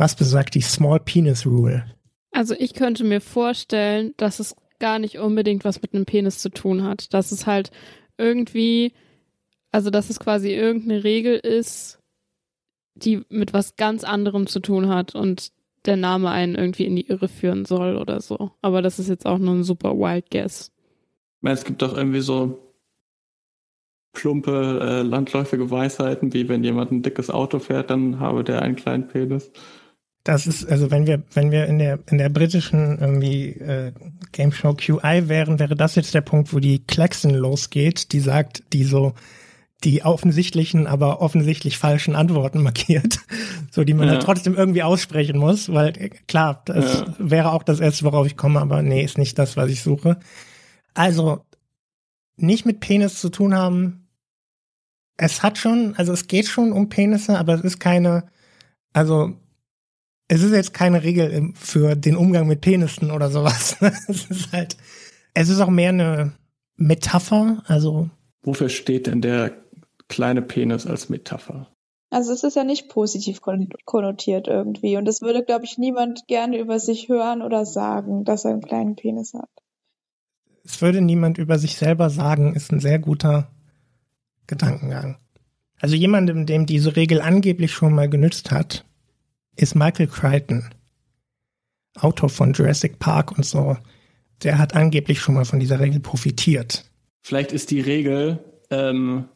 Was besagt die Small Penis Rule? Also ich könnte mir vorstellen, dass es gar nicht unbedingt was mit einem Penis zu tun hat. Dass es halt irgendwie, also dass es quasi irgendeine Regel ist, die mit was ganz anderem zu tun hat und der Name einen irgendwie in die Irre führen soll oder so. Aber das ist jetzt auch nur ein super wild guess. Es gibt doch irgendwie so plumpe äh, landläufige Weisheiten, wie wenn jemand ein dickes Auto fährt, dann habe der einen kleinen Penis. Das ist, also wenn wir, wenn wir in der, in der britischen irgendwie äh, Game Show QI wären, wäre das jetzt der Punkt, wo die Klaxon losgeht, die sagt, die so die offensichtlichen, aber offensichtlich falschen Antworten markiert, so die man ja. dann trotzdem irgendwie aussprechen muss, weil äh, klar, das ja. wäre auch das erste, worauf ich komme, aber nee, ist nicht das, was ich suche. Also nicht mit Penis zu tun haben. Es hat schon, also es geht schon um Penisse, aber es ist keine, also es ist jetzt keine Regel für den Umgang mit Penissen oder sowas. es ist halt, es ist auch mehr eine Metapher, also. Wofür steht denn der kleine Penis als Metapher? Also es ist ja nicht positiv konnotiert irgendwie. Und das würde, glaube ich, niemand gerne über sich hören oder sagen, dass er einen kleinen Penis hat. Es würde niemand über sich selber sagen, ist ein sehr guter Gedankengang. Also jemandem, dem diese Regel angeblich schon mal genützt hat, ist Michael Crichton, Autor von Jurassic Park und so. Der hat angeblich schon mal von dieser Regel profitiert. Vielleicht ist die Regel ähm,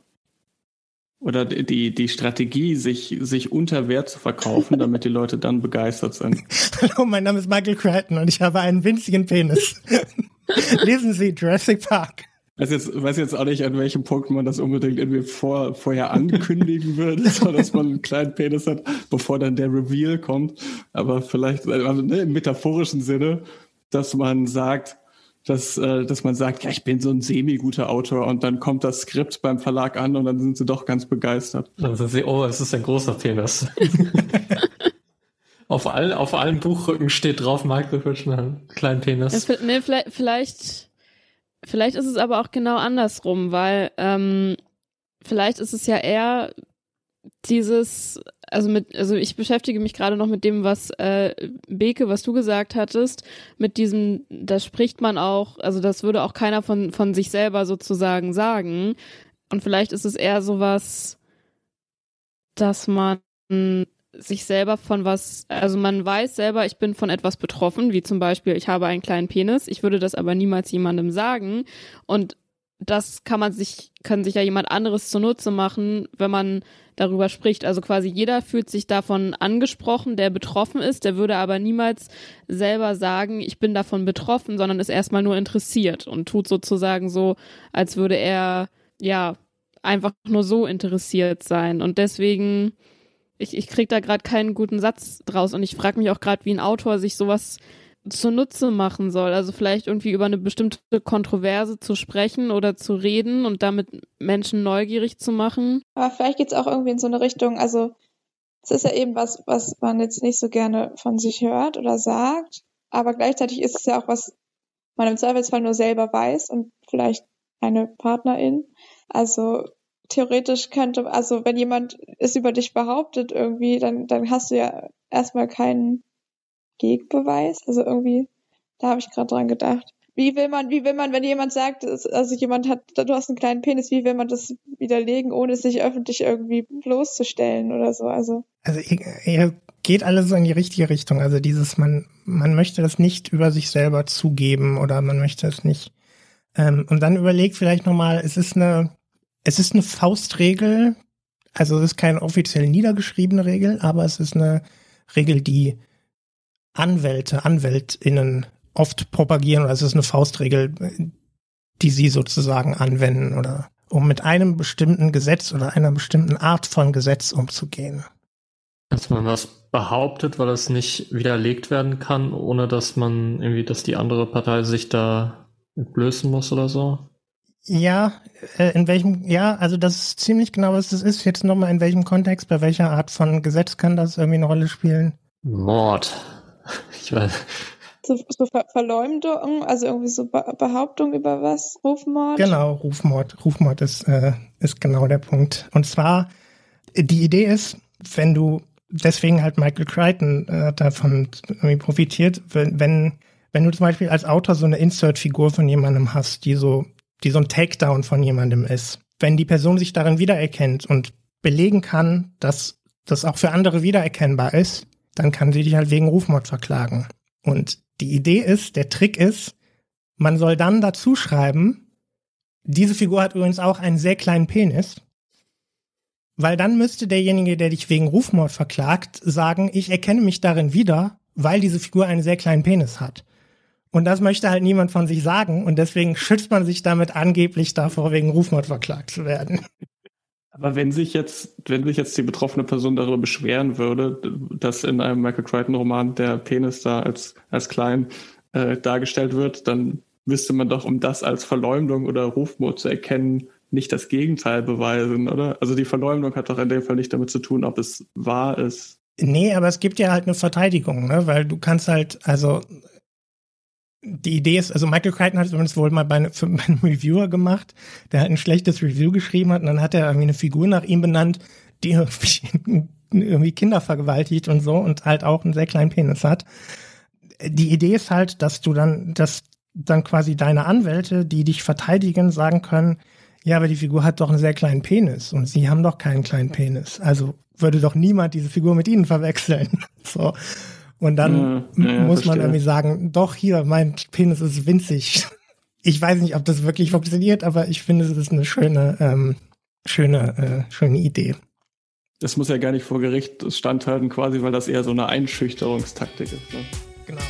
oder die, die Strategie, sich, sich unter Wert zu verkaufen, damit die Leute dann begeistert sind. Hallo, mein Name ist Michael Crichton und ich habe einen winzigen Penis. Lesen Sie Jurassic Park. Ich weiß jetzt, weiß jetzt auch nicht, an welchem Punkt man das unbedingt irgendwie vor, vorher ankündigen würde, so dass man einen kleinen Penis hat, bevor dann der Reveal kommt. Aber vielleicht also ne, im metaphorischen Sinne, dass man sagt, dass, äh, dass man sagt, ja, ich bin so ein semi-guter Autor und dann kommt das Skript beim Verlag an und dann sind sie doch ganz begeistert. Dann sind sie, oh, es ist ein großer Penis. auf, allen, auf allen Buchrücken steht drauf, Michael Richman, kleinen Penis. Ja, nee, vielleicht, vielleicht Vielleicht ist es aber auch genau andersrum, weil ähm, vielleicht ist es ja eher dieses, also mit, also ich beschäftige mich gerade noch mit dem, was äh, Beke, was du gesagt hattest, mit diesem, da spricht man auch, also das würde auch keiner von von sich selber sozusagen sagen. Und vielleicht ist es eher sowas, dass man sich selber von was, also man weiß selber, ich bin von etwas betroffen, wie zum Beispiel, ich habe einen kleinen Penis, ich würde das aber niemals jemandem sagen. Und das kann man sich, kann sich ja jemand anderes zunutze machen, wenn man darüber spricht. Also quasi jeder fühlt sich davon angesprochen, der betroffen ist, der würde aber niemals selber sagen, ich bin davon betroffen, sondern ist erstmal nur interessiert und tut sozusagen so, als würde er, ja, einfach nur so interessiert sein. Und deswegen, ich, ich krieg da gerade keinen guten Satz draus und ich frage mich auch gerade, wie ein Autor sich sowas zunutze machen soll. Also vielleicht irgendwie über eine bestimmte Kontroverse zu sprechen oder zu reden und damit Menschen neugierig zu machen. Aber vielleicht geht's auch irgendwie in so eine Richtung, also es ist ja eben was, was man jetzt nicht so gerne von sich hört oder sagt, aber gleichzeitig ist es ja auch was man im Zweifelsfall nur selber weiß und vielleicht eine Partnerin. Also theoretisch könnte, also wenn jemand es über dich behauptet irgendwie, dann, dann hast du ja erstmal keinen Gegenbeweis. Also irgendwie, da habe ich gerade dran gedacht. Wie will man, wie will man, wenn jemand sagt, also jemand hat, du hast einen kleinen Penis, wie will man das widerlegen, ohne sich öffentlich irgendwie bloßzustellen oder so? Also, also ihr geht alles so in die richtige Richtung. Also dieses, man, man möchte das nicht über sich selber zugeben oder man möchte es nicht. Ähm, und dann überlegt vielleicht nochmal, es ist eine es ist eine Faustregel, also es ist keine offiziell niedergeschriebene Regel, aber es ist eine Regel, die Anwälte, Anwältinnen oft propagieren, oder es ist eine Faustregel, die sie sozusagen anwenden oder um mit einem bestimmten Gesetz oder einer bestimmten Art von Gesetz umzugehen. Dass man was behauptet, weil es nicht widerlegt werden kann, ohne dass man irgendwie, dass die andere Partei sich da entblößen muss oder so? Ja, äh, in welchem, ja, also das ist ziemlich genau, was das ist. Jetzt nochmal in welchem Kontext, bei welcher Art von Gesetz kann das irgendwie eine Rolle spielen? Mord. Ich weiß. So, so Ver Verleumdung, also irgendwie so Be Behauptung über was? Rufmord? Genau, Rufmord. Rufmord ist, äh, ist genau der Punkt. Und zwar, die Idee ist, wenn du deswegen halt Michael Crichton äh, davon irgendwie profitiert, wenn, wenn, wenn du zum Beispiel als Autor so eine Insert-Figur von jemandem hast, die so, die so ein Takedown von jemandem ist. Wenn die Person sich darin wiedererkennt und belegen kann, dass das auch für andere wiedererkennbar ist, dann kann sie dich halt wegen Rufmord verklagen. Und die Idee ist, der Trick ist, man soll dann dazu schreiben, diese Figur hat übrigens auch einen sehr kleinen Penis. Weil dann müsste derjenige, der dich wegen Rufmord verklagt, sagen, ich erkenne mich darin wieder, weil diese Figur einen sehr kleinen Penis hat. Und das möchte halt niemand von sich sagen und deswegen schützt man sich damit angeblich davor, wegen Rufmord verklagt zu werden. Aber wenn sich jetzt, wenn sich jetzt die betroffene Person darüber beschweren würde, dass in einem Michael Crichton Roman der Penis da als, als klein äh, dargestellt wird, dann müsste man doch, um das als Verleumdung oder Rufmord zu erkennen, nicht das Gegenteil beweisen, oder? Also die Verleumdung hat doch in dem Fall nicht damit zu tun, ob es wahr ist. Nee, aber es gibt ja halt eine Verteidigung, ne? Weil du kannst halt, also die Idee ist, also Michael Crichton hat es wohl mal bei, ne, für, bei einem Reviewer gemacht, der halt ein schlechtes Review geschrieben hat und dann hat er irgendwie eine Figur nach ihm benannt, die irgendwie, irgendwie Kinder vergewaltigt und so und halt auch einen sehr kleinen Penis hat. Die Idee ist halt, dass du dann, dass dann quasi deine Anwälte, die dich verteidigen, sagen können, ja, aber die Figur hat doch einen sehr kleinen Penis und sie haben doch keinen kleinen Penis. Also würde doch niemand diese Figur mit ihnen verwechseln. so. Und dann ja, ja, muss man irgendwie sagen, doch hier, mein Penis ist winzig. Ich weiß nicht, ob das wirklich funktioniert, aber ich finde, es ist eine schöne, ähm, schöne, äh, schöne Idee. Das muss ja gar nicht vor Gericht standhalten, quasi, weil das eher so eine Einschüchterungstaktik ist. Ne? Genau.